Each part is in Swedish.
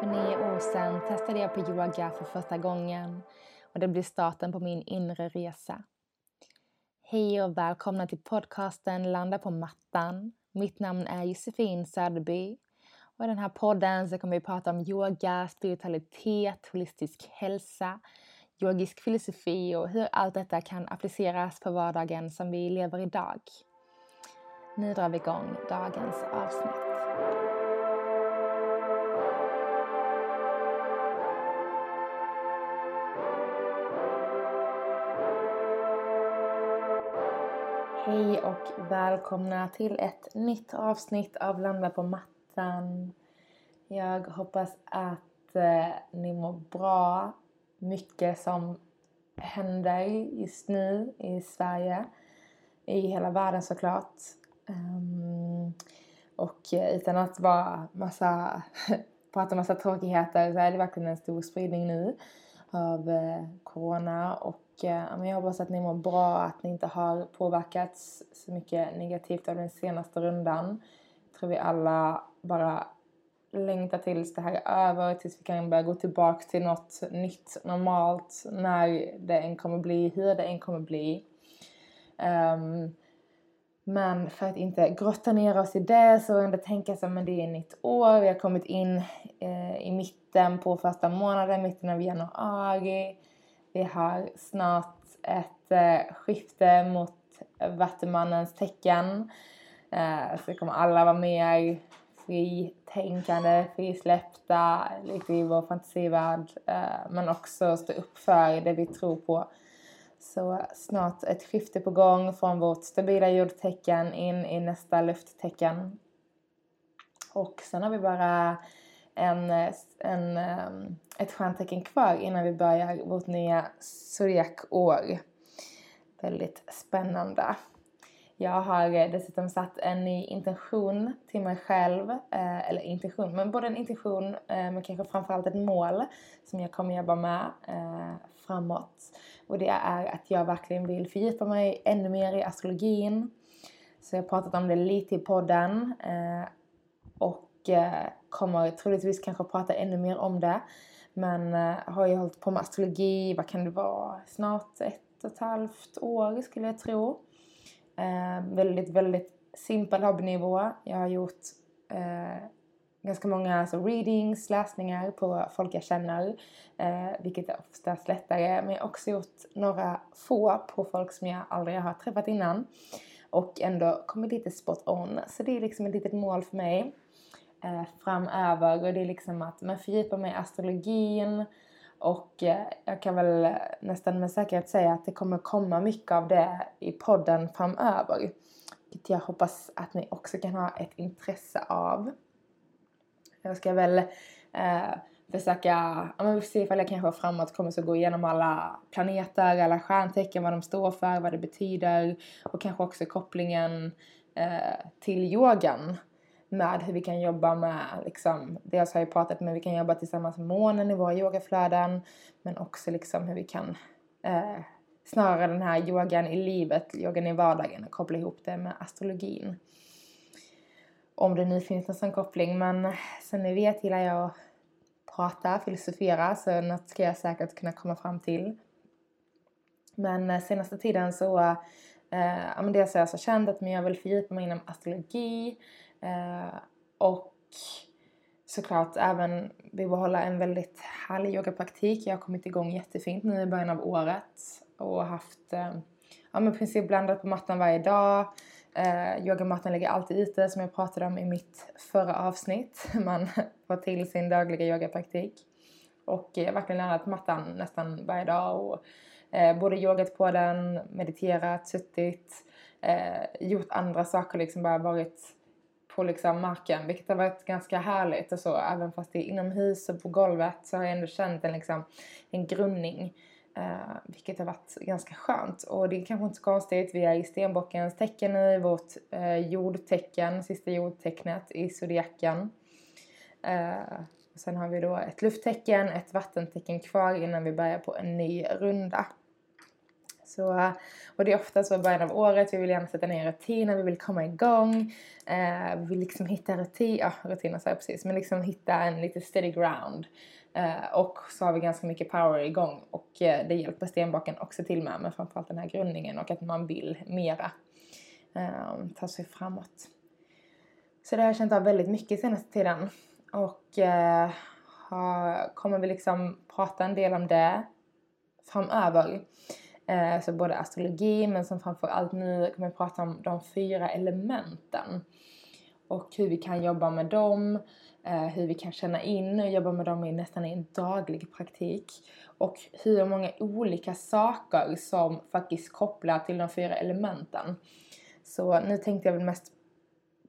För nio år sedan testade jag på yoga för första gången och det blev starten på min inre resa. Hej och välkomna till podcasten Landa på mattan. Mitt namn är Josefin Söderby och i den här podden så kommer vi prata om yoga, spiritualitet, holistisk hälsa, yogisk filosofi och hur allt detta kan appliceras på vardagen som vi lever idag. Nu drar vi igång dagens avsnitt. Hej och välkomna till ett nytt avsnitt av Landa på mattan. Jag hoppas att eh, ni mår bra. Mycket som händer just nu i Sverige, i hela världen såklart. Um, och utan att vara massa, prata massa tråkigheter så är det verkligen en stor spridning nu av eh, Corona och eh, jag hoppas att ni mår bra, att ni inte har påverkats så mycket negativt av den senaste rundan. Jag tror vi alla bara längtar tills det här är över, tills vi kan börja gå tillbaka till något nytt, normalt, när det än kommer bli, hur det än kommer bli. Um, men för att inte grotta ner oss i det så ändå tänka så men det är nytt år, vi har kommit in eh, i mitten på första månaden, mitten av januari. Vi har snart ett eh, skifte mot Vattumannens tecken. Eh, så kommer alla vara mer fritänkande, frisläppta, lite i vår fantasivärld. Eh, men också stå upp för det vi tror på. Så snart ett skifte på gång från vårt stabila jordtecken in i nästa lufttecken. Och sen har vi bara en, eh, en, ehm, ett stjärntecken kvar innan vi börjar vårt nya zodiakår. Väldigt spännande. Jag har eh, dessutom satt en ny intention till mig själv, eh, eller intention, men både en intention men kanske framförallt ett mål som jag kommer jobba med framåt. Och det är att jag verkligen vill fördjupa mig ännu mer i astrologin. Så jag har pratat om det lite i podden och Eh, kommer troligtvis kanske prata ännu mer om det. Men eh, har ju hållit på med astrologi, vad kan det vara, snart ett och ett halvt år skulle jag tro. Eh, väldigt, väldigt simpel hobbynivå. Jag har gjort eh, ganska många alltså, readings, läsningar på folk jag känner, eh, vilket är oftast lättare. Men jag har också gjort några få på folk som jag aldrig har träffat innan och ändå kommit lite spot on. Så det är liksom ett litet mål för mig eh, framöver och det är liksom att man fördjupar mig i astrologin, och eh, jag kan väl nästan med säkerhet säga att det kommer komma mycket av det i podden framöver. Vilket jag hoppas att ni också kan ha ett intresse av. Jag ska väl eh, försöka, ja men vi får se ifall jag kanske framåt kommer så gå igenom alla planeter, alla stjärntecken, vad de står för, vad det betyder och kanske också kopplingen eh, till yogan med hur vi kan jobba med, liksom, dels har jag pratat med hur vi kan jobba tillsammans med månen i våra yogaflöden, men också liksom hur vi kan eh, snarare den här yogan i livet, yogan i vardagen och koppla ihop det med astrologin. Om det nu finns någon sån koppling, men som ni vet gillar jag att prata, filosofera, så något ska jag säkert kunna komma fram till. Men eh, senaste tiden så, eh, ja men dels har jag så känt att jag vill fördjupa mig inom astrologi, Eh, och såklart även bibehålla en väldigt härlig yogapraktik. Jag har kommit igång jättefint nu i början av året och haft eh, ja, men i princip blandat på mattan varje dag. Eh, yogamattan ligger alltid ute som jag pratade om i mitt förra avsnitt. Man får till sin dagliga yogapraktik. Och jag har verkligen lämnat mattan nästan varje dag och eh, både yogat på den, mediterat, suttit, eh, gjort andra saker liksom bara varit på liksom marken vilket har varit ganska härligt och så. Även fast det är inomhus och på golvet så har jag ändå känt en, liksom, en grundning. Uh, vilket har varit ganska skönt. Och det är kanske inte så konstigt. Vi är i stenbockens tecken nu, vårt uh, jordtecken, sista jordtecknet i zodiaken. Uh, sen har vi då ett lufttecken, ett vattentecken kvar innan vi börjar på en ny runda. Så, och det är ofta så i början av året, vi vill gärna sätta ner rutiner, vi vill komma igång. Eh, vi vill liksom hitta rutin, ja rutiner sa jag precis, men liksom hitta en lite steady ground. Eh, och så har vi ganska mycket power igång och eh, det hjälper stenbaken också till med, men framförallt den här grundningen och att man vill mera eh, ta sig framåt. Så det har jag känt av väldigt mycket senaste tiden och eh, har, kommer vi liksom prata en del om det framöver. Eh, så både astrologi men som framförallt nu kommer jag prata om de fyra elementen. Och hur vi kan jobba med dem, eh, hur vi kan känna in och jobba med dem i nästan en daglig praktik. Och hur många olika saker som faktiskt kopplar till de fyra elementen. Så nu tänkte jag väl mest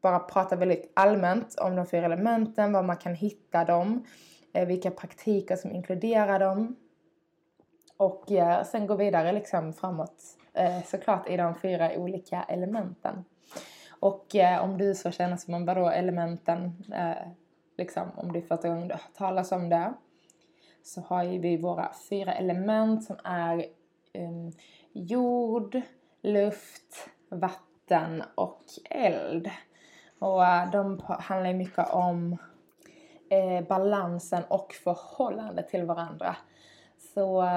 bara prata väldigt allmänt om de fyra elementen, var man kan hitta dem, eh, vilka praktiker som inkluderar dem och eh, sen gå vidare liksom framåt eh, såklart i de fyra olika elementen. Och eh, om du så känner som man vadå elementen, eh, liksom om det är första gången du har talas om det, så har ju vi våra fyra element som är um, jord, luft, vatten och eld. Och uh, de handlar ju mycket om eh, balansen och förhållande till varandra. Så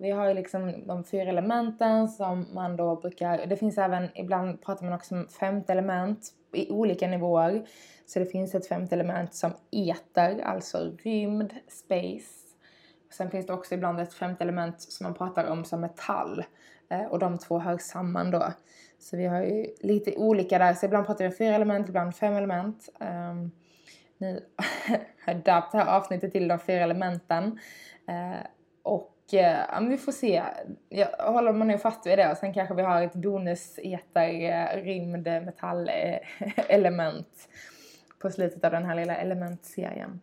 vi har ju liksom de fyra elementen som man då brukar, det finns även, ibland pratar man också om femte element i olika nivåer. Så det finns ett femte element som eter, alltså rymd, space. Sen finns det också ibland ett femte element som man pratar om som metall. Eh, och de två hör samman då. Så vi har ju lite olika där, så ibland pratar vi om fyra element, ibland fem element. Um, nu har jag döpt det här avsnittet till de fyra elementen. Uh, och eh, ja ja, vi får se. Jag håller man nog fast vid det och sen kanske vi har ett bonus eter eh, rymd metallelement på slutet av den här lilla elementserien.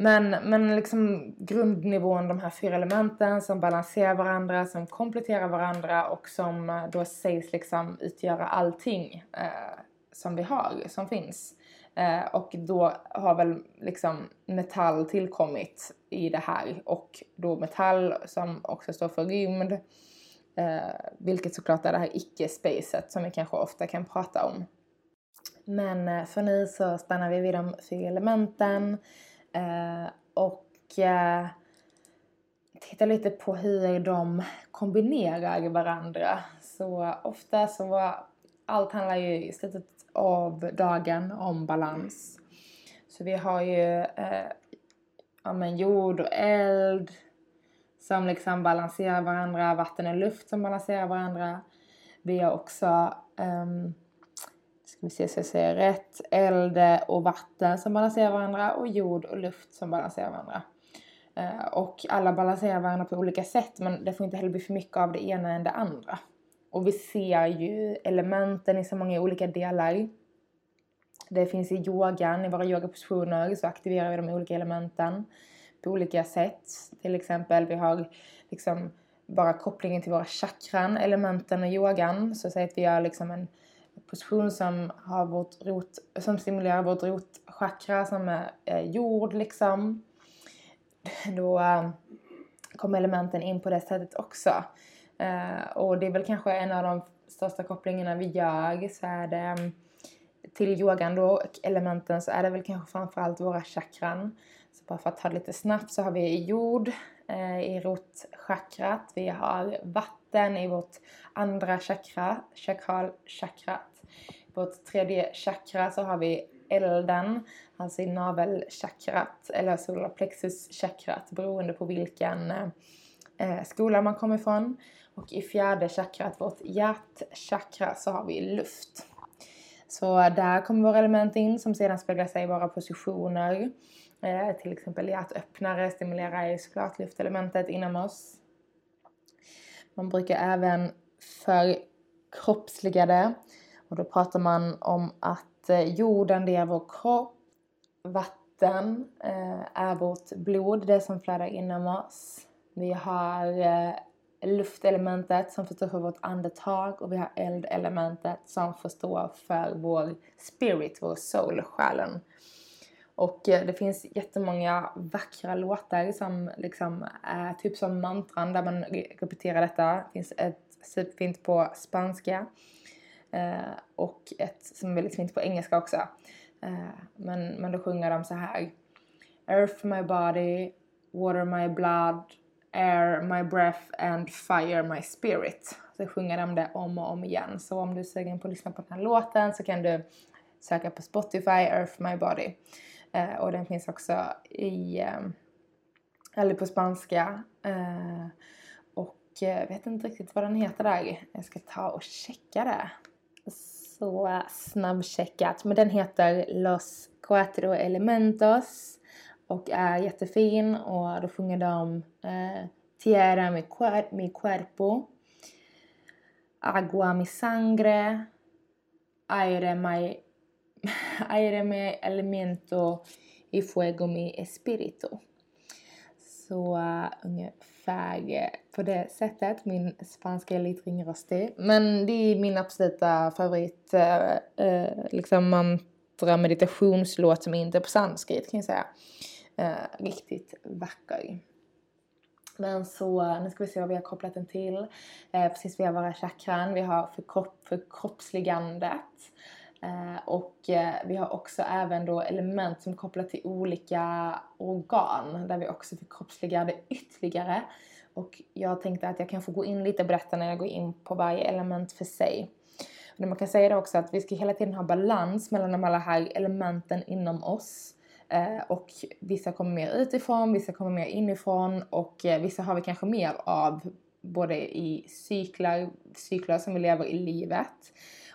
Men, men liksom grundnivån, de här fyra elementen som balanserar varandra, som kompletterar varandra och som eh, då sägs liksom utgöra allting eh, som vi har, som finns. Eh, och då har väl liksom metall tillkommit i det här och då metall som också står för rymd. Eh, vilket såklart är det här icke-spacet som vi kanske ofta kan prata om. Men eh, för nu så stannar vi vid de fyra elementen eh, och eh, tittar lite på hur de kombinerar varandra. Så ofta så allt handlar ju i slutet av dagen om balans. Så vi har ju eh, ja, men jord och eld som liksom balanserar varandra, vatten och luft som balanserar varandra. Vi har också, um, ska vi se så jag säger rätt, eld och vatten som balanserar varandra och jord och luft som balanserar varandra. Uh, och alla balanserar varandra på olika sätt men det får inte heller bli för mycket av det ena än det andra. Och vi ser ju elementen i så många olika delar. Det finns i yogan, i våra yogapositioner så aktiverar vi de olika elementen på olika sätt. Till exempel vi har liksom bara kopplingen till våra chakran, elementen och yogan. Så säg att vi gör liksom en position som, har vårt rot, som stimulerar vårt rotchakra som är eh, jord liksom. Då eh, kommer elementen in på det sättet också. Eh, och det är väl kanske en av de största kopplingarna vi gör så är det mm, till yogan då och elementen så är det väl kanske framförallt våra chakran. Så bara för att ta det lite snabbt så har vi jord eh, i rotchakrat, vi har vatten i vårt andra chakra, chakralchakrat. I vårt tredje chakra så har vi elden, alltså i navelchakrat eller solarplexuschakrat beroende på vilken eh, skola man kommer ifrån. Och i fjärde chakrat, vårt hjärtchakra, så har vi luft. Så där kommer våra element in som sedan speglar sig i våra positioner. Eh, till exempel hjärtöppnare stimulerar ju såklart luftelementet inom oss. Man brukar även förkroppsliga det. Och då pratar man om att eh, jorden det är vår kropp, vatten eh, är vårt blod, det som flödar inom oss. Vi har eh, luftelementet som får stå för vårt andetag och vi har eldelementet som får stå för vår spirit, vår soul, själen. Och eh, det finns jättemånga vackra låtar som liksom är typ som mantran där man repeterar detta. Det finns ett superfint på spanska eh, och ett som är väldigt fint på engelska också. Eh, men, men då sjunger de så här. Earth my body, water my blood, air my breath and fire my spirit. Så sjunger de det om och om igen. Så om du är sugen på att lyssna på den här låten så kan du söka på Spotify, Earth My Body. Eh, och den finns också i, eh, eller på spanska. Eh, och jag vet inte riktigt vad den heter där. Jag ska ta och checka det. Så snabbcheckat. Men den heter Los Cuatro Elementos och är jättefin och då sjunger de eh, Tierra mi, cuer mi cuerpo Agua mi sangre Aire mi aire mi elemento y fuego mi espíritu. Så uh, ungefär på det sättet. Min spanska är lite ringrostig. Men det är min absoluta favorit uh, uh, liksom mantra meditationslåt som inte är på sanskrit kan jag säga. Eh, riktigt vacker. Men så nu ska vi se vad vi har kopplat den till. Eh, precis, vi har våra chakran, vi har förkroppsligandet. Eh, och eh, vi har också även då element som kopplar till olika organ där vi också förkroppsligar det ytterligare. Och jag tänkte att jag kan få gå in lite och berätta när jag går in på varje element för sig. Och man kan säga det också att vi ska hela tiden ha balans mellan de alla här elementen inom oss. Eh, och vissa kommer mer utifrån, vissa kommer mer inifrån och eh, vissa har vi kanske mer av både i cyklar, cyklar som vi lever i livet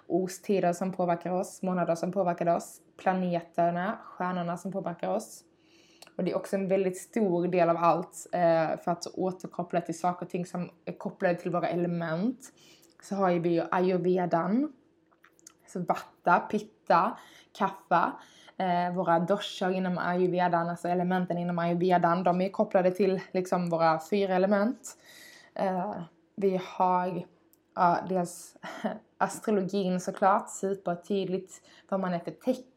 årstider som påverkar oss, månader som påverkar oss, planeterna, stjärnorna som påverkar oss. Och det är också en väldigt stor del av allt eh, för att återkoppla till saker och ting som är kopplade till våra element. Så har vi ju ayurvedan, så vatta, pitta, kaffa. Eh, våra doshar inom ayurvedan, alltså elementen inom ayurvedan, de är kopplade till liksom våra fyra element. Eh, vi har ja, dels astrologin såklart, supertydligt vad man är för tecken.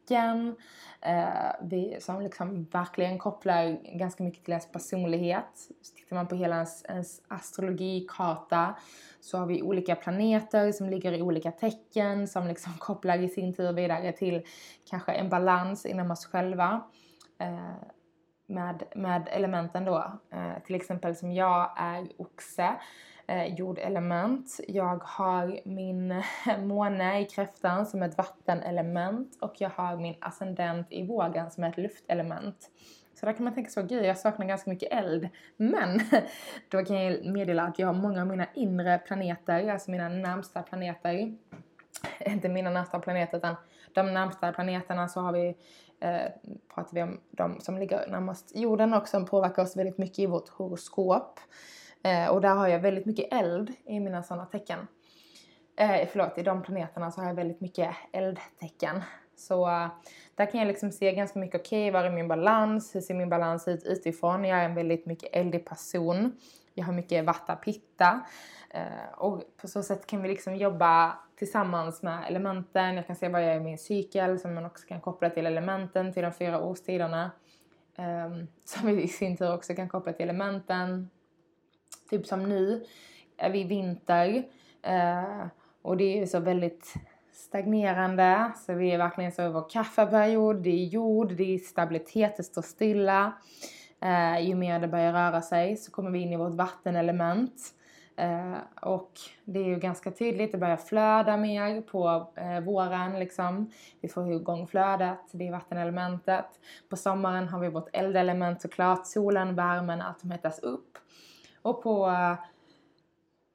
Eh, vi, som liksom verkligen kopplar ganska mycket till ens personlighet. Så tittar man på hela ens, ens astrologikarta så har vi olika planeter som ligger i olika tecken som liksom kopplar i sin tur vidare till kanske en balans inom oss själva. Eh, med, med elementen då. Eh, till exempel som jag är oxe eh, jordelement. Jag har min måne i kräftan som ett vattenelement och jag har min ascendent i vågen som ett luftelement. Så där kan man tänka så, gud jag saknar ganska mycket eld. Men då kan jag meddela att jag har många av mina inre planeter, alltså mina närmsta planeter. Inte mina närmsta planeter utan de närmsta planeterna så har vi eh, pratar vi om de som ligger närmast jorden och som påverkar oss väldigt mycket i vårt horoskop. Eh, och där har jag väldigt mycket eld i mina sådana tecken. Eh, förlåt, i de planeterna så har jag väldigt mycket eldtecken. Så uh, där kan jag liksom se ganska mycket, okej, okay, var är min balans? Hur ser min balans ut utifrån? Jag är en väldigt mycket eldig person. Jag har mycket vatta pitta. Uh, och på så sätt kan vi liksom jobba tillsammans med elementen. Jag kan se vad jag är i min cykel som man också kan koppla till elementen, till de fyra årstiderna. Um, som vi i sin tur också kan koppla till elementen. Typ som nu är vi i vinter eh, och det är ju så väldigt stagnerande. Så vi är verkligen så i vår kaffeperiod, det är jord, det är stabilitet, det står stilla. Eh, ju mer det börjar röra sig så kommer vi in i vårt vattenelement. Eh, och det är ju ganska tydligt, det börjar flöda mer på eh, våren liksom. Vi får igång flödet, det är vattenelementet. På sommaren har vi vårt eldelement såklart, solen, värmen, allt som hettas upp. Och på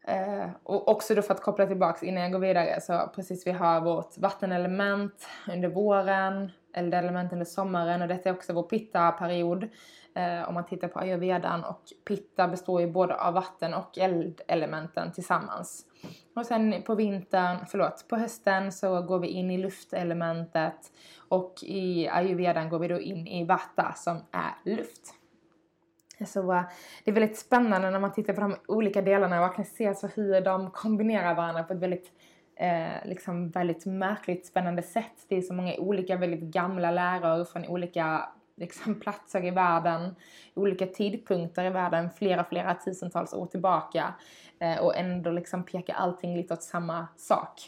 eh, och också då för att koppla tillbaks innan jag går vidare så precis vi har vårt vattenelement under våren, eldelement under sommaren och detta är också vår pitta-period. Eh, om man tittar på ayurvedan och pitta består ju både av vatten och eldelementen tillsammans. Och sen på vintern, förlåt, på hösten så går vi in i luftelementet och i ayurvedan går vi då in i vata som är luft. Så eh, det är väldigt spännande när man tittar på de olika delarna och verkligen ser så hur de kombinerar varandra på ett väldigt, eh, liksom väldigt märkligt spännande sätt. Det är så många olika väldigt gamla läror från olika liksom, platser i världen, olika tidpunkter i världen, flera, flera tusentals år tillbaka eh, och ändå liksom pekar allting lite åt samma sak.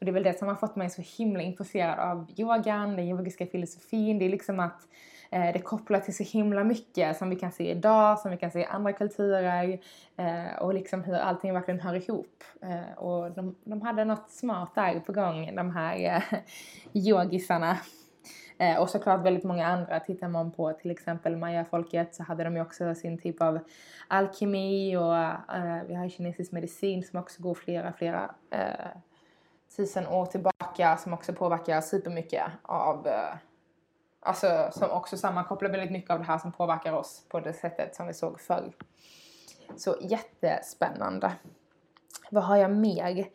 Och det är väl det som har fått mig så himla intresserad av yogan, den yogiska filosofin. Det är liksom att eh, det kopplar till så himla mycket som vi kan se idag, som vi kan se i andra kulturer eh, och liksom hur allting verkligen hör ihop. Eh, och de, de hade något smart där på gång, de här eh, yogisarna. Eh, och såklart väldigt många andra. Tittar man på till exempel Maya-folket så hade de ju också sin typ av alkemi och eh, vi har kinesisk medicin som också går flera, flera eh, tusen år tillbaka som också påverkar supermycket av eh, Alltså som också sammankopplar väldigt mycket av det här som påverkar oss på det sättet som vi såg förr. Så jättespännande. Vad har jag mer?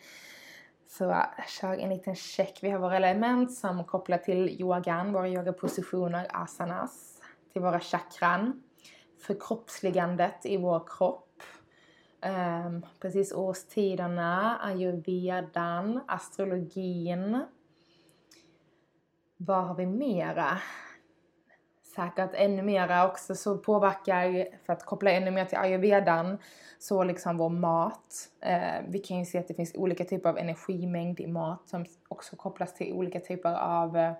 Så jag kör en liten check. Vi har våra element som kopplar till yogan, våra yogapositioner, asanas, till våra chakran, förkroppsligandet i vår kropp, um, precis årstiderna, ayurvedan, astrologin. Vad har vi mera? säkert ännu mera också så påverkar, för att koppla ännu mer till ayurvedan, så liksom vår mat. Uh, vi kan ju se att det finns olika typer av energimängd i mat som också kopplas till olika typer av eh,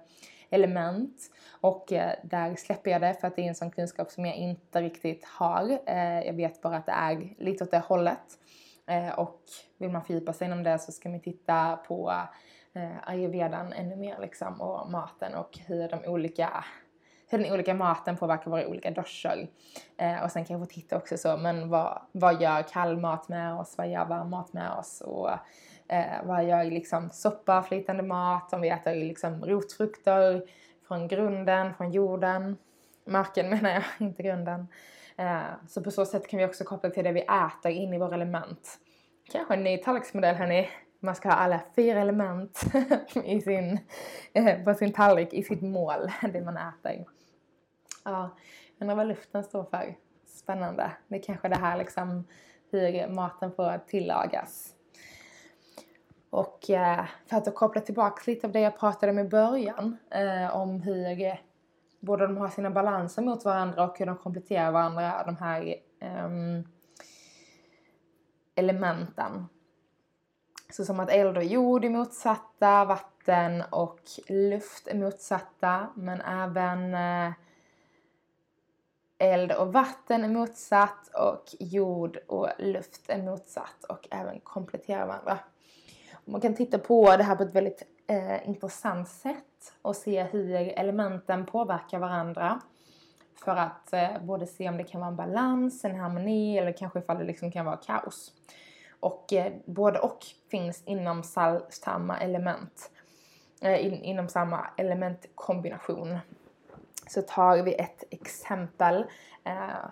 element. Och eh, där släpper jag det för att det är en sån kunskap som jag inte riktigt har. Eh, jag vet bara att det är lite åt det hållet. Eh, och vill man fördjupa sig inom det så ska man titta på ayurvedan ännu mer liksom och maten och hur de olika hur den olika maten påverkar våra olika doshor. Eh, och sen kan jag få titta också så, men vad, vad gör kall mat med oss? Vad gör varm mat med oss? Och eh, vad gör liksom soppa, flytande mat? Om vi äter liksom rotfrukter från grunden, från jorden. Marken menar jag, inte grunden. Eh, så på så sätt kan vi också koppla till det vi äter in i våra element. Kanske en ny tallriksmodell hörni man ska ha alla fyra element i sin, eh, på sin tallrik i sitt mål, det man äter. Ja, undrar vad luften står för. Spännande. Det är kanske det här liksom hur maten får tillagas. Och eh, för att koppla tillbaka lite av det jag pratade om i början eh, om hur både de har sina balanser mot varandra och hur de kompletterar varandra, de här ehm, elementen. Så som att eld och jord är motsatta, vatten och luft är motsatta, men även eh, eld och vatten är motsatt och jord och luft är motsatt och även kompletterar varandra. Man kan titta på det här på ett väldigt eh, intressant sätt och se hur elementen påverkar varandra för att eh, både se om det kan vara en balans, en harmoni eller kanske ifall det liksom kan vara kaos. Och eh, både och finns inom samma element, eh, in, inom samma elementkombination. Så tar vi ett exempel eh,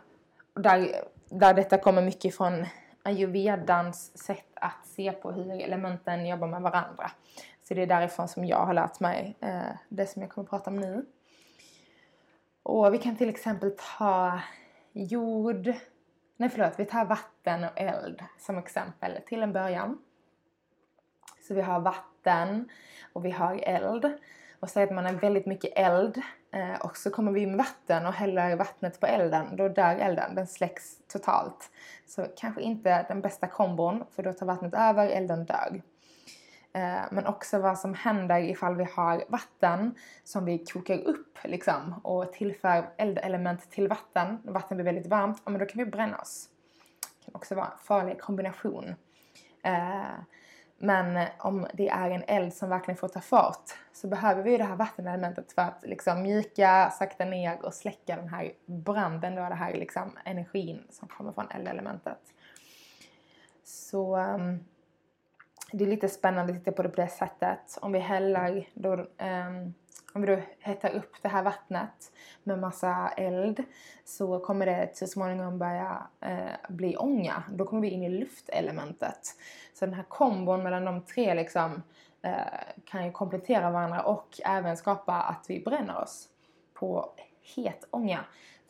där, där detta kommer mycket från ayurvedans sätt att se på hur elementen jobbar med varandra. Så det är därifrån som jag har lärt mig eh, det som jag kommer att prata om nu. Och vi kan till exempel ta jord, nej förlåt, vi tar vatten och eld som exempel till en början. Så vi har vatten och vi har eld. Och säg att man har väldigt mycket eld eh, och så kommer vi med vatten och häller vattnet på elden. Då dör elden, den släcks totalt. Så kanske inte den bästa kombon för då tar vattnet över, elden dör. Eh, men också vad som händer ifall vi har vatten som vi kokar upp liksom och tillför eldelement till vatten. Vatten blir väldigt varmt, ja, men då kan vi bränna oss. Det kan också vara en farlig kombination. Eh, men eh, om det är en eld som verkligen får ta fart så behöver vi det här vattenelementet för att liksom mjuka, sakta ner och släcka den här branden, då, det här liksom energin som kommer från eldelementet. Så um, det är lite spännande att titta på det på det sättet. Om vi häller då, um, om vi då hettar upp det här vattnet med massa eld så kommer det så småningom börja eh, bli ånga. Då kommer vi in i luftelementet. Så den här kombon mellan de tre liksom eh, kan ju komplettera varandra och även skapa att vi bränner oss på het ånga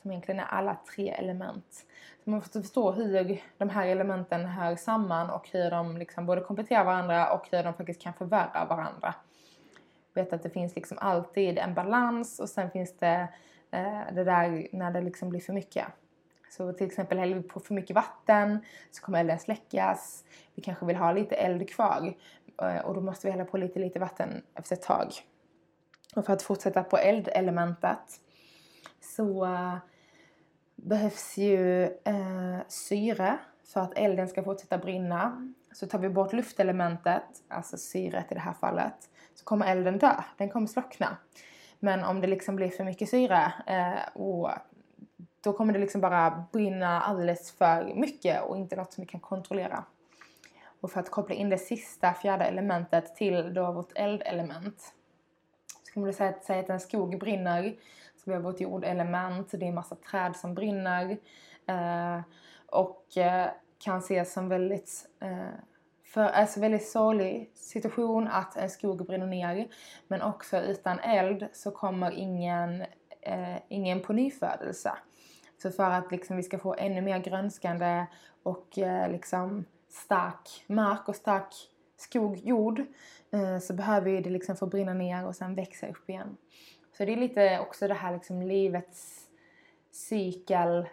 som egentligen är alla tre element. Så man måste förstå hur de här elementen hör samman och hur de liksom både kompletterar varandra och hur de faktiskt kan förvärra varandra vet att det finns liksom alltid en balans och sen finns det eh, det där när det liksom blir för mycket. Så till exempel häller vi på för mycket vatten så kommer elden släckas. Vi kanske vill ha lite eld kvar eh, och då måste vi hälla på lite, lite vatten efter ett tag. Och för att fortsätta på eldelementet så eh, behövs ju uh, syre för att elden ska fortsätta brinna. Så tar vi bort luftelementet, alltså syret i det här fallet, så kommer elden dö. Den kommer slockna. Men om det liksom blir för mycket syre eh, och då kommer det liksom bara brinna alldeles för mycket och inte något som vi kan kontrollera. Och för att koppla in det sista, fjärde elementet till då vårt eldelement så kan man säga att, säga att en skog brinner, så vi har vårt jordelement, det är en massa träd som brinner eh, och eh, kan ses som väldigt eh, för alltså väldigt sorglig situation att en skog brinner ner men också utan eld så kommer ingen, eh, ingen på nyfödelse. Så för att liksom vi ska få ännu mer grönskande och eh, liksom stark mark och stark skog, jord eh, så behöver det liksom få brinna ner och sen växa upp igen. Så det är lite också det här liksom livets cykel,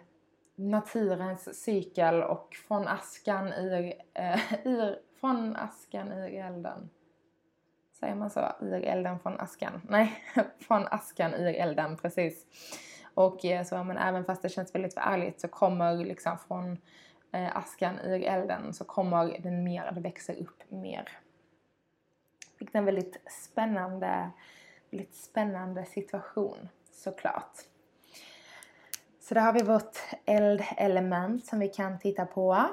naturens cykel och från askan ur, eh, ur från askan ur elden. Säger man så? Ur elden från askan? Nej, från askan ur elden, precis. Och eh, så, men även fast det känns väldigt ärligt så kommer liksom från eh, askan ur elden så kommer den mer, det växer upp mer. Vilket är en väldigt spännande, väldigt spännande situation såklart. Så där har vi vårt eldelement som vi kan titta på.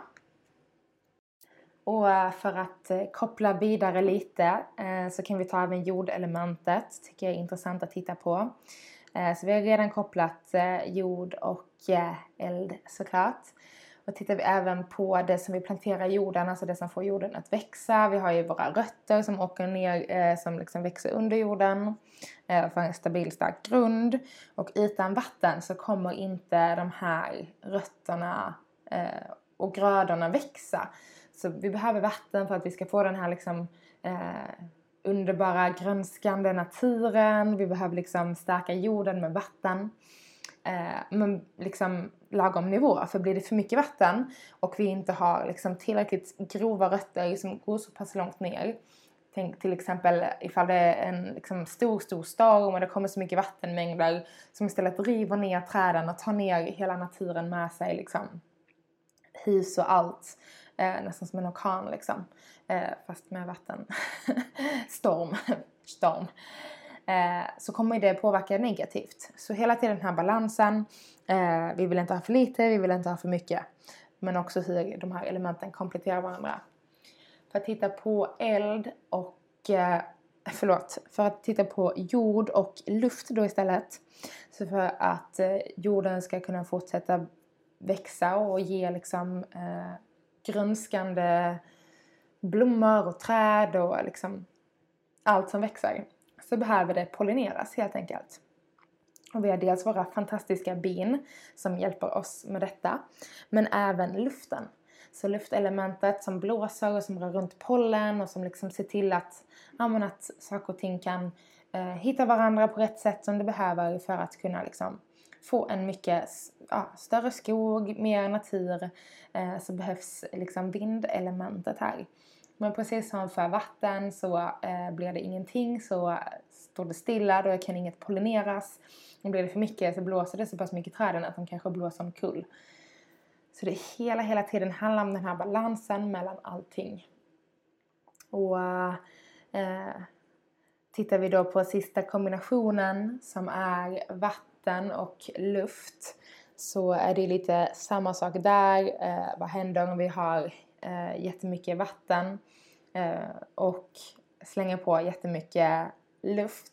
Och eh, för att eh, koppla vidare lite eh, så kan vi ta även jordelementet. tycker jag är intressant att titta på. Så vi har redan kopplat jord och eld såklart. Och tittar vi även på det som vi planterar i jorden, alltså det som får jorden att växa. Vi har ju våra rötter som åker ner, eh, som liksom växer under jorden eh, för en stabil stark grund. Och utan vatten så kommer inte de här rötterna eh, och grödorna växa. Så vi behöver vatten för att vi ska få den här liksom underbara grönskande naturen. Vi behöver liksom stärka jorden med vatten. Eh, men liksom lagom nivå. För blir det för mycket vatten och vi inte har liksom tillräckligt grova rötter som går så pass långt ner. Tänk till exempel ifall det är en liksom stor, stor storm och det kommer så mycket vattenmängder som istället river ner träden och tar ner hela naturen med sig. Liksom. Hus och allt. Eh, nästan som en orkan liksom. Eh, fast med vatten. Storm. Storm. Eh, så kommer det påverka negativt. Så hela tiden den här balansen. Eh, vi vill inte ha för lite, vi vill inte ha för mycket. Men också hur de här elementen kompletterar varandra. För att titta på eld och eh, förlåt, för att titta på jord och luft då istället. Så för att eh, jorden ska kunna fortsätta växa och ge liksom eh, grönskande blommor och träd och liksom allt som växer så behöver det pollineras helt enkelt. Och vi har dels våra fantastiska bin som hjälper oss med detta men även luften. Så luftelementet som blåser och som rör runt pollen och som liksom ser till att, ja, att saker och ting kan eh, hitta varandra på rätt sätt som det behöver för att kunna liksom få en mycket ja, större skog, mer natur eh, så behövs liksom vindelementet här. Men precis som för vatten så eh, blir det ingenting så står det stilla, då kan inget pollineras. Och blir det för mycket så blåser det så pass mycket i träden att de kanske blåser omkull. Så det hela, hela tiden handlar om den här balansen mellan allting. Och eh, tittar vi då på sista kombinationen som är vatten och luft så är det lite samma sak där. Eh, vad händer om vi har eh, jättemycket vatten eh, och slänger på jättemycket luft.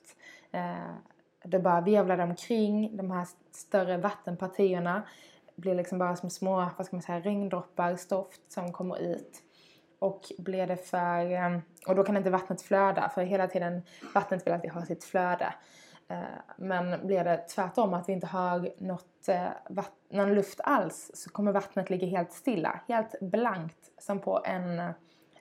Eh, det bara vevlar omkring. De här större vattenpartierna blir liksom bara som små, vad ska man säga, regndroppar, stoft som kommer ut. Och blir det för, eh, och då kan inte vattnet flöda för hela tiden vattnet vill alltid ha sitt flöde. Eh, men blir det tvärtom att vi inte har något, eh, någon luft alls så kommer vattnet ligga helt stilla, helt blankt som på en eh,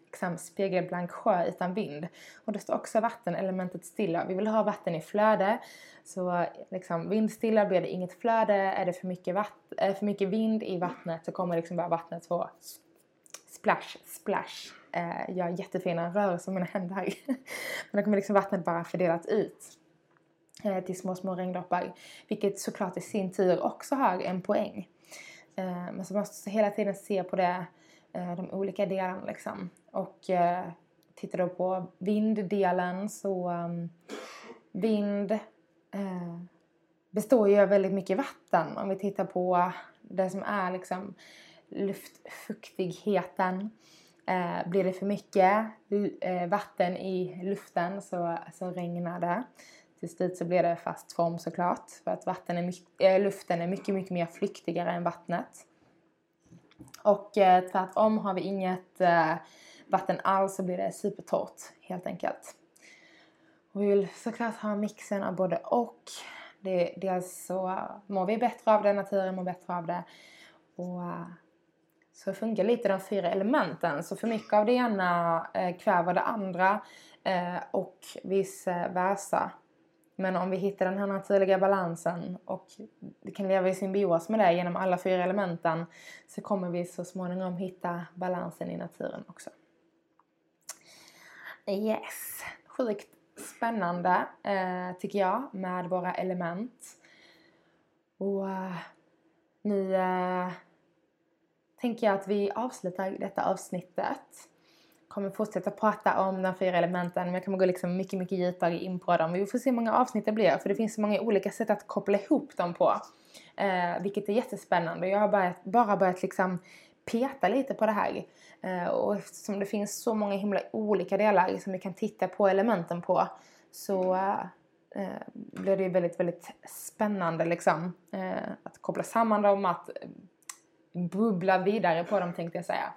liksom, spegelblank sjö utan vind. Och då står också vattenelementet stilla. Vi vill ha vatten i flöde. Så liksom, vindstilla blir det inget flöde. Är det för mycket, vatt- för mycket vind i vattnet så kommer liksom bara vattnet få splash, splash. Eh, gör jättefina rörelser med mina händer. Men då kommer liksom vattnet bara fördelat ut Eh, till små, små regndroppar. Vilket såklart i sin tur också har en poäng. Eh, men så måste hela tiden se på det, eh, de olika delarna liksom. Och eh, tittar då på vinddelen så um, vind eh, består ju av väldigt mycket vatten. Om vi tittar på det som är liksom luftfuktigheten. Eh, blir det för mycket eh, vatten i luften så, så regnar det. Till slut så blir det fast form såklart. För att vatten är mycket, äh, luften är mycket, mycket mer flyktigare än vattnet. Och eh, tvärtom har vi inget eh, vatten alls så blir det supertorrt helt enkelt. Och vi vill såklart ha mixen av både och. Det, dels så mår vi bättre av det, naturen mår bättre av det. Och eh, så funkar lite de fyra elementen. Så för mycket av det ena eh, kväver det andra eh, och vice versa. Men om vi hittar den här naturliga balansen och kan leva i symbios med det genom alla fyra elementen så kommer vi så småningom hitta balansen i naturen också. Yes, sjukt spännande eh, tycker jag med våra element. Och eh, nu eh, tänker jag att vi avslutar detta avsnittet. Kommer fortsätta prata om de fyra elementen men jag kommer gå liksom mycket, mycket djupare in på dem. Vi får se hur många avsnitt det blir för det finns så många olika sätt att koppla ihop dem på. Eh, vilket är jättespännande. Jag har börjat, bara börjat liksom peta lite på det här. Eh, och eftersom det finns så många himla olika delar som vi kan titta på elementen på så eh, blir det väldigt, väldigt spännande liksom. Eh, att koppla samman dem, att eh, bubbla vidare på dem tänkte jag säga.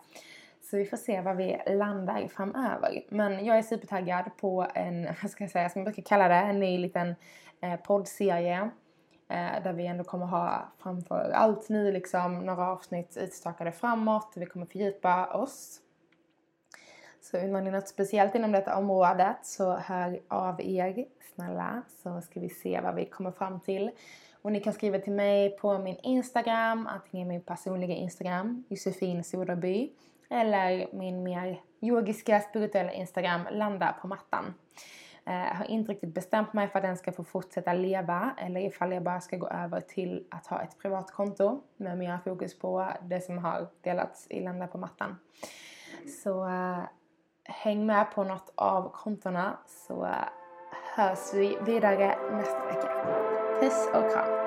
Så vi får se var vi landar framöver. Men jag är supertaggad på en, vad ska jag säga, som jag brukar kalla det, en ny liten eh, poddserie. Eh, där vi ändå kommer ha framför allt nu liksom några avsnitt utstakade framåt. Vi kommer fördjupa oss. Så undrar ni något speciellt inom detta området så hör av er snälla så ska vi se vad vi kommer fram till. Och ni kan skriva till mig på min Instagram, antingen min personliga Instagram, Josefin Soderby, eller min mer yogiska, spirituella Instagram, Landa på mattan. Jag har inte riktigt bestämt mig för att den ska få fortsätta leva eller ifall jag bara ska gå över till att ha ett privat konto med mer fokus på det som har delats i Landa på mattan. Så äh, häng med på något av kontona så äh, hörs vi vidare nästa vecka. Puss och kram!